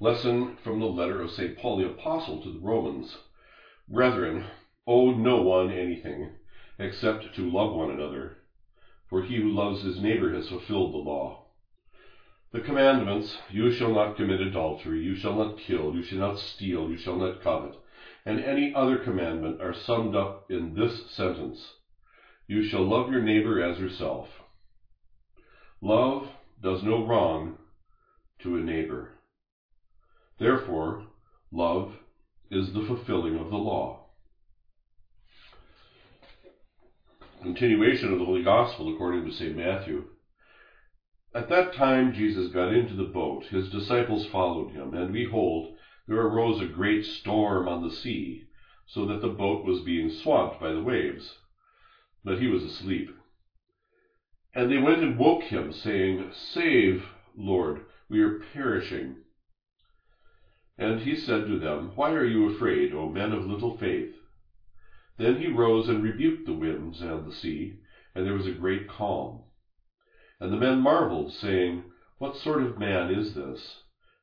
Lesson from the letter of St. Paul the Apostle to the Romans. Brethren, owe no one anything, except to love one another. For he who loves his neighbor has fulfilled the law. The commandments, you shall not commit adultery, you shall not kill, you shall not steal, you shall not covet, and any other commandment are summed up in this sentence. You shall love your neighbor as yourself. Love does no wrong to a neighbor. Therefore, love is the fulfilling of the law. Continuation of the Holy Gospel according to St. Matthew. At that time Jesus got into the boat, his disciples followed him, and behold, there arose a great storm on the sea, so that the boat was being swamped by the waves. But he was asleep. And they went and woke him, saying, Save, Lord, we are perishing. And he said to them, Why are you afraid, O men of little faith? Then he rose and rebuked the winds and the sea, and there was a great calm. And the men marveled, saying, What sort of man is this,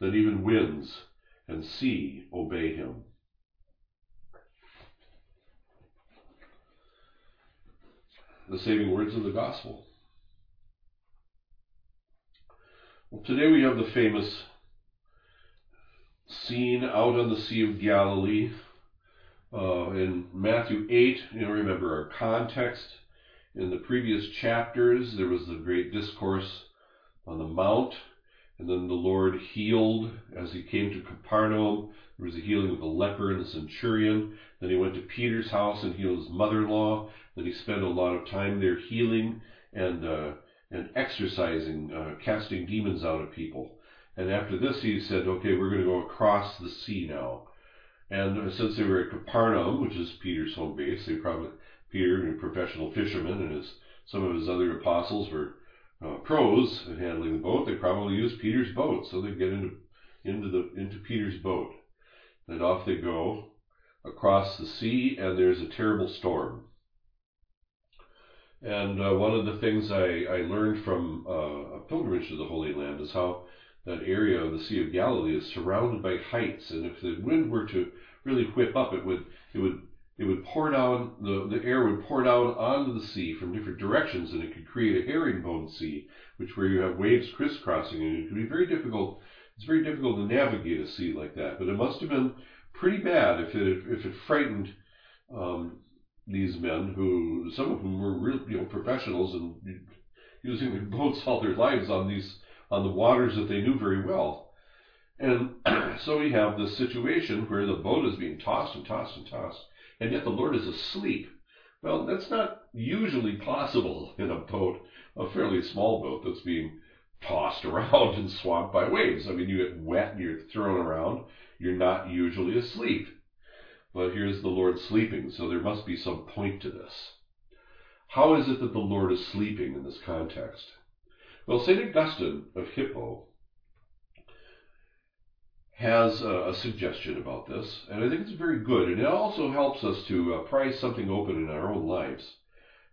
that even winds and sea obey him? The saving words of the gospel. Well, today we have the famous scene out on the Sea of Galilee uh, in Matthew 8. You know, remember our context. In the previous chapters, there was the great discourse on the Mount, and then the Lord healed as he came to Capernaum. There was a healing of a leper and a centurion. Then he went to Peter's house and healed his mother-in-law. Then he spent a lot of time there healing and uh, and exorcising, uh, casting demons out of people. And after this, he said, okay, we're going to go across the sea now. And since they were at Capernaum, which is Peter's home base, they probably, Peter, a professional fisherman, and his, some of his other apostles were uh, pros at handling the boat. They probably used Peter's boat, so they get into, into the, into Peter's boat. And off they go across the sea, and there's a terrible storm. And uh, one of the things I, I learned from uh, a pilgrimage to the Holy Land is how that area of the Sea of Galilee is surrounded by heights, and if the wind were to really whip up, it would it would it would pour down the the air would pour down onto the sea from different directions, and it could create a herringbone sea, which where you have waves crisscrossing, and it could be very difficult. It's very difficult to navigate a sea like that, but it must have been pretty bad if it if it frightened um, these men, who some of whom were real you know professionals and using their boats all their lives on these on the waters that they knew very well. And so we have this situation where the boat is being tossed and tossed and tossed, and yet the Lord is asleep. Well, that's not usually possible in a boat, a fairly small boat that's being tossed around and swamped by waves. I mean, you get wet and you're thrown around. You're not usually asleep. But here's the Lord sleeping, so there must be some point to this. How is it that the Lord is sleeping in this context? Well, St. Augustine of Hippo has a, a, suggestion about this, and I think it's very good, and it also helps us to uh, something open in our own lives.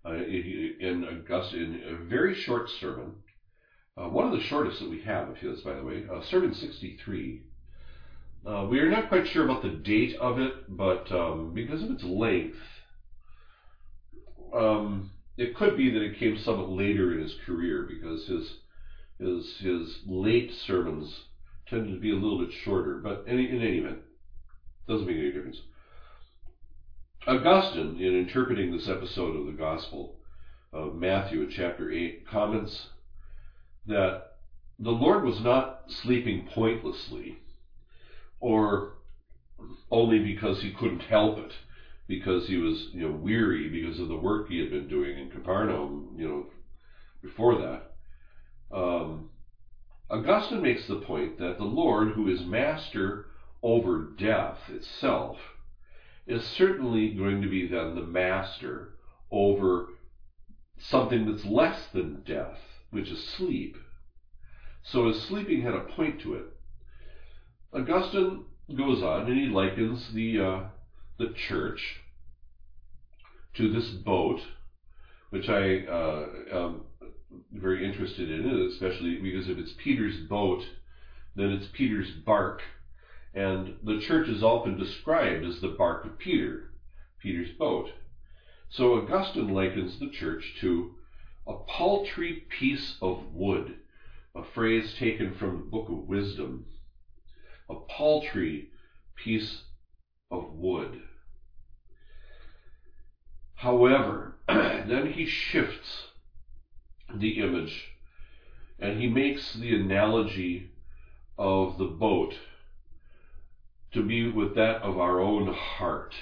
Uh, in Augustine, in a very short sermon, uh, one of the shortest that we have of his, by the way, uh, Sermon 63. Uh, we are not quite sure about the date of it, but um, because of its length, um, it could be that it came somewhat later in his career because his his his late sermons tended to be a little bit shorter. But any, in any event, doesn't make any difference. Augustine, in interpreting this episode of the Gospel of Matthew in chapter 8, comments that the Lord was not sleeping pointlessly or only because he couldn't help it because he was, you know, weary because of the work he had been doing in Capernaum, you know, before that. Um, Augustine makes the point that the Lord, who is master over death itself, is certainly going to be then the master over something that's less than death, which is sleep. So his sleeping had a point to it. Augustine goes on and he likens the uh, the church to this boat, which I uh, am very interested in, especially because if it's Peter's boat then it's Peter's bark. And the church is often described as the bark of Peter, Peter's boat. So Augustine likens the church to a paltry piece of wood, a phrase taken from the book of wisdom. A paltry piece of wood. However, then he shifts the image and he makes the analogy of the boat to be with that of our own heart.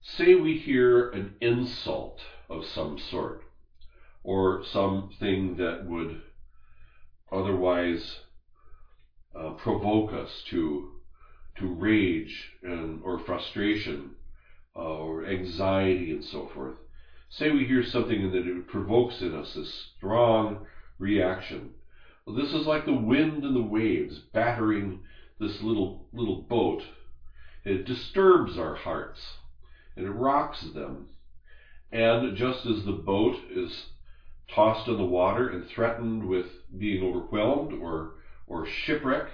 Say we hear an insult of some sort, or something that would otherwise uh, provoke us to to rage and or frustration uh, or anxiety and so forth. Say we hear something and that it provokes in us a strong reaction. Well, this is like the wind and the waves battering this little little boat. It disturbs our hearts and it rocks them. And just as the boat is tossed in the water and threatened with being overwhelmed or or shipwreck,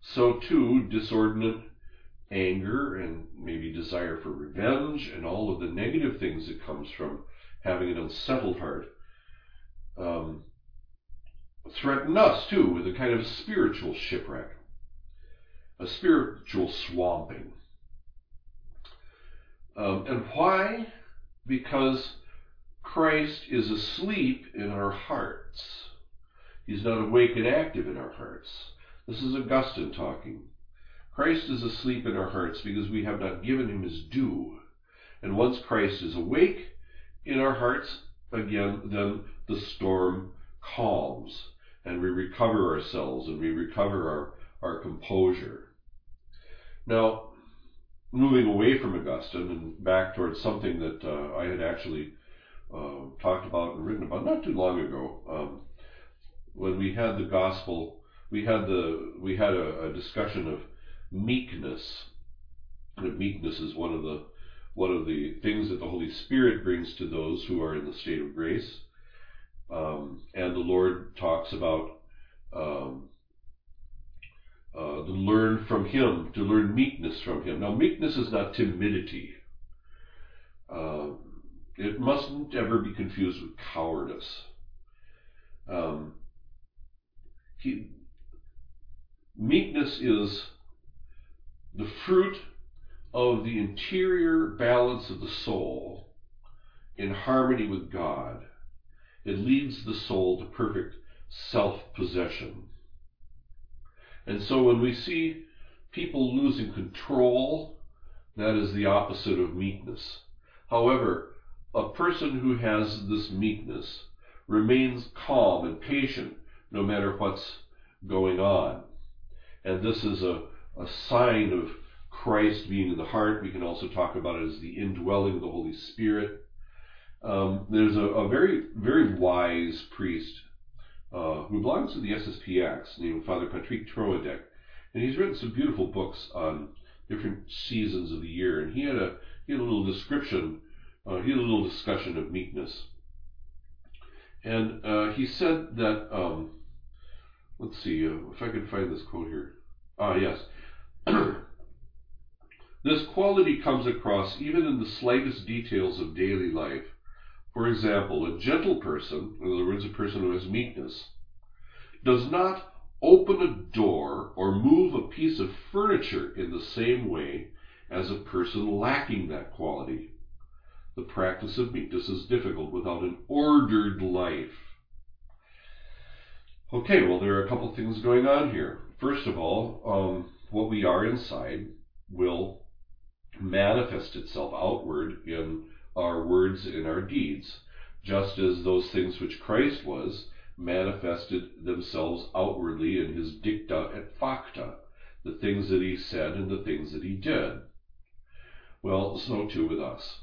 so too disordinate anger and maybe desire for revenge and all of the negative things that comes from having an unsettled heart um, threaten us too with a kind of spiritual shipwreck, a spiritual swamping. Um, and why? Because Christ is asleep in our hearts. He's not awake and active in our hearts. This is Augustine talking. Christ is asleep in our hearts because we have not given him his due. And once Christ is awake in our hearts, again, then the storm calms and we recover ourselves and we recover our, our composure. Now, moving away from Augustine and back towards something that uh, I had actually uh, talked about and written about not too long ago, um, when we had the gospel, we had the we had a, a discussion of meekness. And meekness is one of the one of the things that the Holy Spirit brings to those who are in the state of grace. Um, and the Lord talks about um, uh, to learn from Him, to learn meekness from Him. Now, meekness is not timidity. Uh, it mustn't ever be confused with cowardice. Um, he, meekness is the fruit of the interior balance of the soul in harmony with God. It leads the soul to perfect self possession. And so when we see people losing control, that is the opposite of meekness. However, a person who has this meekness remains calm and patient no matter what's going on. And this is a, a sign of Christ being in the heart. We can also talk about it as the indwelling of the Holy Spirit. Um, there's a, a, very, very wise priest uh, who belongs to the SSPX named Father Patrick Troadec. And he's written some beautiful books on different seasons of the year. And he had a, he had a little description, uh, he had a little discussion of meekness. And uh, he said that, um, let's see uh, if I can find this quote here. Ah, yes. this quality comes across even in the slightest details of daily life for example, a gentle person, in other words, a person who has meekness, does not open a door or move a piece of furniture in the same way as a person lacking that quality. The practice of meekness is difficult without an ordered life. Okay, well, there are a couple things going on here. First of all, um, what we are inside will manifest itself outward in our words and our deeds, just as those things which Christ was manifested themselves outwardly in his dicta et facta, the things that he said and the things that he did. Well, so too with us.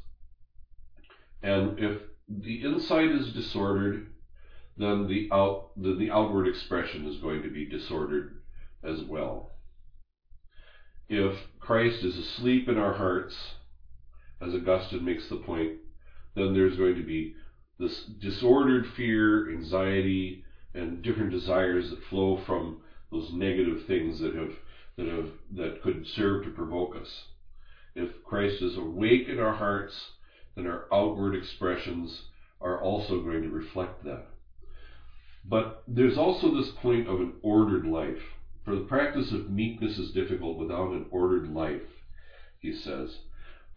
And if the inside is disordered, then the out the, the outward expression is going to be disordered as well. If Christ is asleep in our hearts, as Augustine makes the point, then there's going to be this disordered fear, anxiety, and different desires that flow from those negative things that have that have that could serve to provoke us. If Christ is awake in our hearts, then our outward expressions are also going to reflect that. But there's also this point of an ordered life. For the practice of meekness is difficult without an ordered life, he says.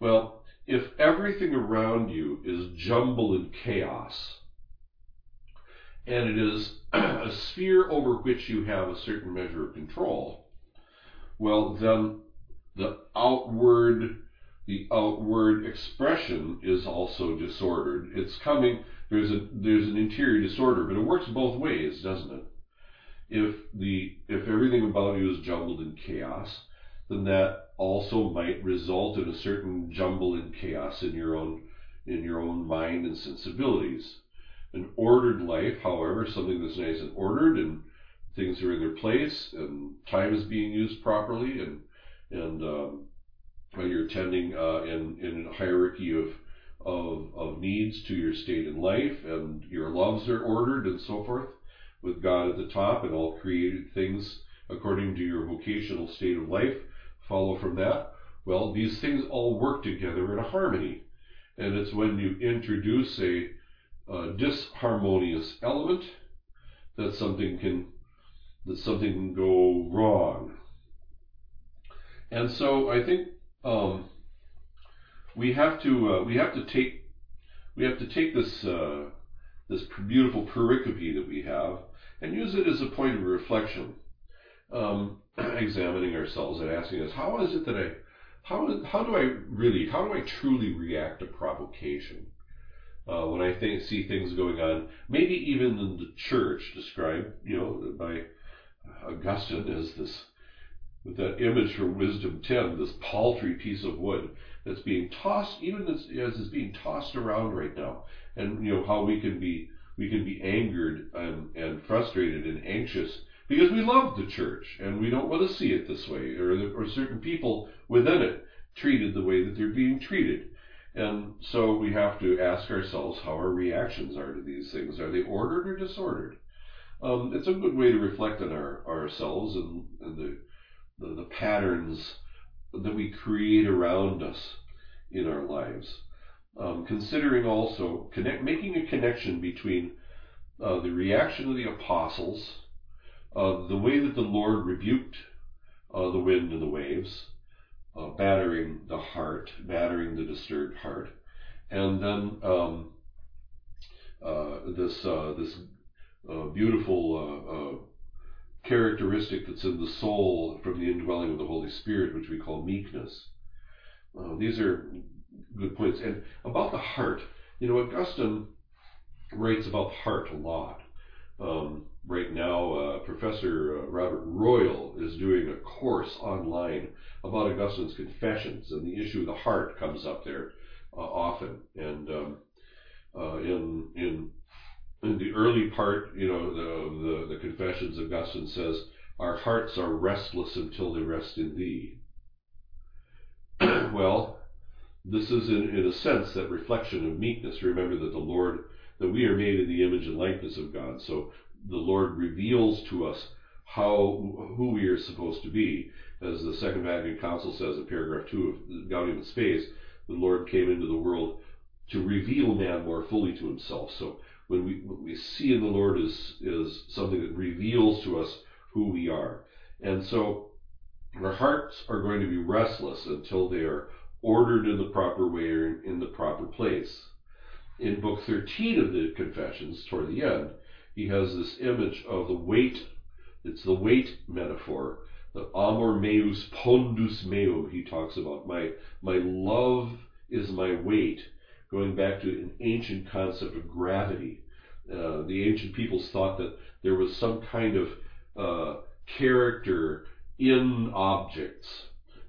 Well, if everything around you is jumble and chaos, and it is a sphere over which you have a certain measure of control, well, then the outward the outward expression is also disordered. It's coming there's a there's an interior disorder, but it works both ways, doesn't it? If the if everything about you is jumbled in chaos, then that also might result in a certain jumble and chaos in your own in your own mind and sensibilities. An ordered life, however, something that's nice and ordered and things are in their place and time is being used properly and and um, you're attending uh, in in a hierarchy of of, of needs to your state in life, and your loves are ordered and so forth, with God at the top, and all created things according to your vocational state of life follow from that. Well, these things all work together in a harmony. And it's when you introduce a, a disharmonious element that something can that something can go wrong. And so I think um, we have to uh, we have to take we have to take this uh, this beautiful pericope that we have and use it as a point of reflection, um, examining ourselves and asking us how is it that I how how do I really how do I truly react to provocation? Uh, when I think, see things going on, maybe even in the church described you know by Augustine as this with that image from Wisdom 10, this paltry piece of wood that's being tossed, even as, as is being tossed around right now, and you know how we can be we can be angered and, and frustrated and anxious because we love the church and we don't want to see it this way, or or certain people within it treated the way that they're being treated. And so we have to ask ourselves how our reactions are to these things. Are they ordered or disordered? Um, it's a good way to reflect on our, ourselves and, and the, the, the patterns that we create around us in our lives. Um, considering also connect, making a connection between uh, the reaction of the apostles, uh, the way that the Lord rebuked uh, the wind and the waves, uh, battering the heart, battering the disturbed heart, and then um, uh, this uh, this beautiful characteristic that's in the soul from the indwelling of the Holy Spirit, which we call meekness. Uh, these are good points. And about the heart, you know, Augustine writes about the heart a lot. Um, right now, uh, Professor uh, Robert Royal is doing a course online about Augustine's Confessions, and the issue of the heart comes up there uh, often. And um, uh, in in in the early part, you know, the, the, the Confessions, Augustine says, Our hearts are restless until they rest in thee. well, this is in, in a sense that reflection of meekness. Remember that the Lord, that we are made in the image and likeness of God. So the Lord reveals to us how who we are supposed to be. As the Second Vatican Council says in paragraph two of the Gaudium et Spes, the Lord came into the world to reveal man more fully to himself. So when we, what we see in the Lord is, is something that reveals to us who we are. And so our hearts are going to be restless until they are ordered in the proper way or in the proper place. In book 13 of the Confessions, toward the end, he has this image of the weight. It's the weight metaphor. The amor meus pondus meum, he talks about. My, my love is my weight going back to an ancient concept of gravity. Uh, the ancient peoples thought that there was some kind of uh, character in objects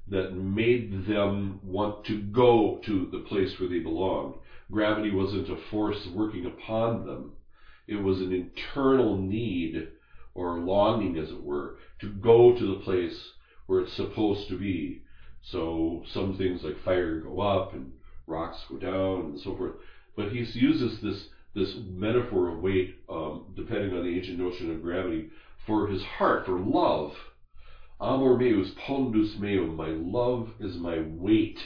that made them want to go to the place where they belonged. Gravity wasn't a force working upon them. It was an internal need or longing, as it were, to go to the place where it's supposed to be. So some things like fire go up and rocks go down and so forth. But he uses this this metaphor of weight, um, depending on the ancient notion of gravity, for his heart, for love. Amor meus pondus meum, my love is my weight.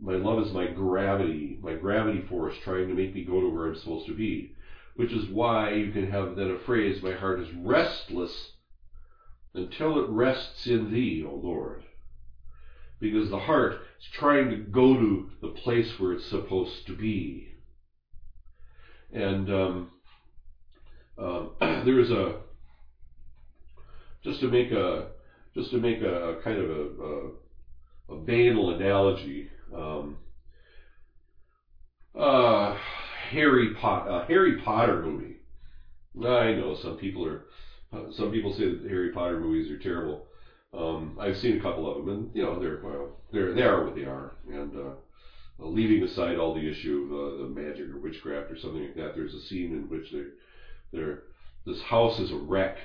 My love is my gravity, my gravity force trying to make me go to where I'm supposed to be. Which is why you can have then a phrase, my heart is restless until it rests in thee, O Lord. Because the heart is trying to go to the place where it's supposed to be. And um, uh, there is a just to make a just to make a, a kind of a, a, a banal analogy. Um, uh, Harry Potter, uh, Harry Potter movie. I know some people are some people say that Harry Potter movies are terrible. Um, I've seen a couple of them, and you know they're well, they're they are what they are. And uh, leaving aside all the issue of uh, the magic or witchcraft or something like that, there's a scene in which they they're this house is a wreck,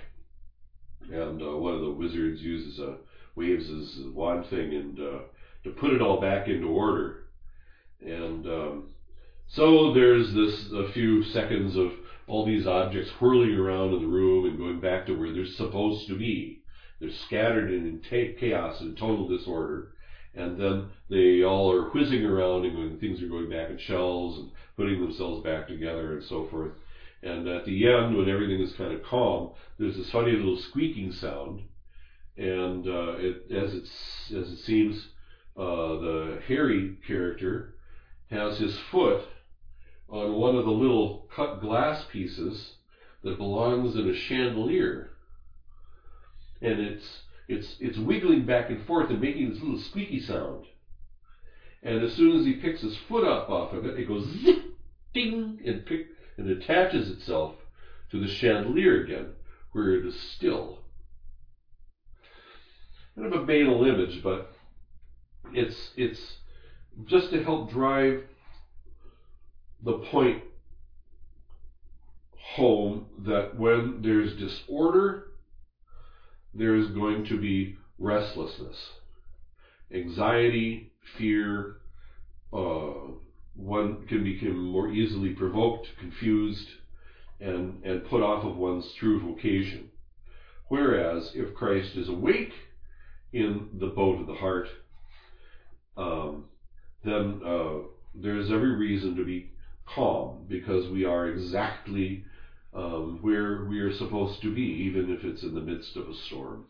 and uh, one of the wizards uses a waves his wand thing and uh, to put it all back into order. And um, so there's this a few seconds of all these objects whirling around in the room and going back to where they're supposed to be. They're scattered in chaos and total disorder. And then they all are whizzing around and going, things are going back in shells and putting themselves back together and so forth. And at the end, when everything is kind of calm, there's this funny little squeaking sound. And uh, it, as, it's, as it seems, uh, the Harry character has his foot on one of the little cut glass pieces that belongs in a chandelier. And it's it's it's wiggling back and forth and making this little squeaky sound. And as soon as he picks his foot up off of it, it goes zip, ding, and pick and attaches itself to the chandelier again, where it is still. Kind of a banal image, but it's it's just to help drive the point home that when there's disorder, there's going to be restlessness, anxiety, fear. Uh, one can become more easily provoked, confused, and, and put off of one's true vocation. Whereas if Christ is awake in the boat of the heart, um, then uh, there is every reason to be calm because we are exactly um, where we are supposed to be, even if it's in the midst of a storm.